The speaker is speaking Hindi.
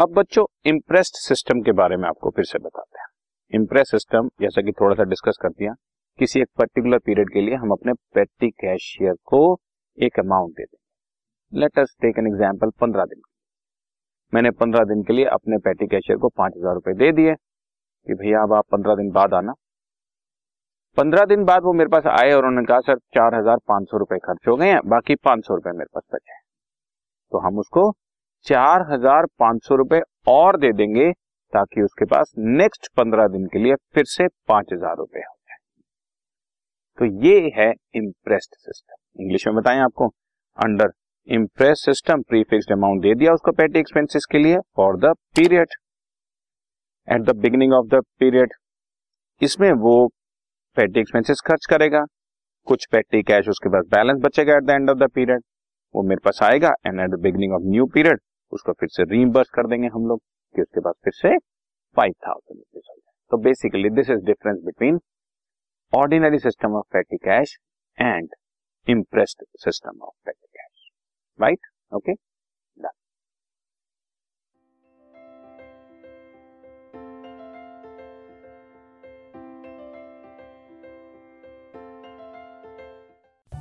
अब बच्चों इम्प्रेस्ड सिस्टम के बारे में आपको फिर से बताते हैं। इम्प्रेस सिस्टम जैसा कि थोड़ा सा डिस्कस कर दिया, किसी एक पर्टिकुलर पीरियड के लिए हम अपने पेटी कैशियर को एक अमाउंट दे देंगे। Let us take an example पंद्रह दिन मैंने पंद्रह दिन के लिए अपने पेटी कैशियर को पाँच हज़ार रुपए दे दिए कि भैया अब आप पंद्रह दिन बाद आना। पंद्रह दिन बाद वो मेरे पास आए और उन्होंने कहा, सर, चार हज़ार पाँच सौ रुपए खर्च हो गए हैं, बाकी पाँच सौ रुपए मेरे पास बचे तो हम उसको चार हज़ार पाँच सौ रुपए और दे देंगे ताकि उसके पास नेक्स्ट पंद्रह दिन के लिए फिर से पाँच हज़ार रुपए हो जाए। तो ये है इम्प्रेस्ड सिस्टम इंग्लिश में बताएँ आपको under imprest system prefixed amount दे दिया उसको पेटी एक्सपेंसेस के लिए for the period at the beginning of the period इसमें वो पेटी एक्सपेंसेस खर्च करेगा। कुछ पेटी कैश उसके पास बैलेंस बचेगा at the end of the period वो मेरे पास आएगा and at the beginning of new period उसको फिर से रीइंबर्स कर देंगे हम लोग, कि उसके पास फिर से फाइव थाउज़ेंड रुपीज़ हो जाए। तो basically this is difference between ordinary system of petty cash and imprest system of petty cash right okay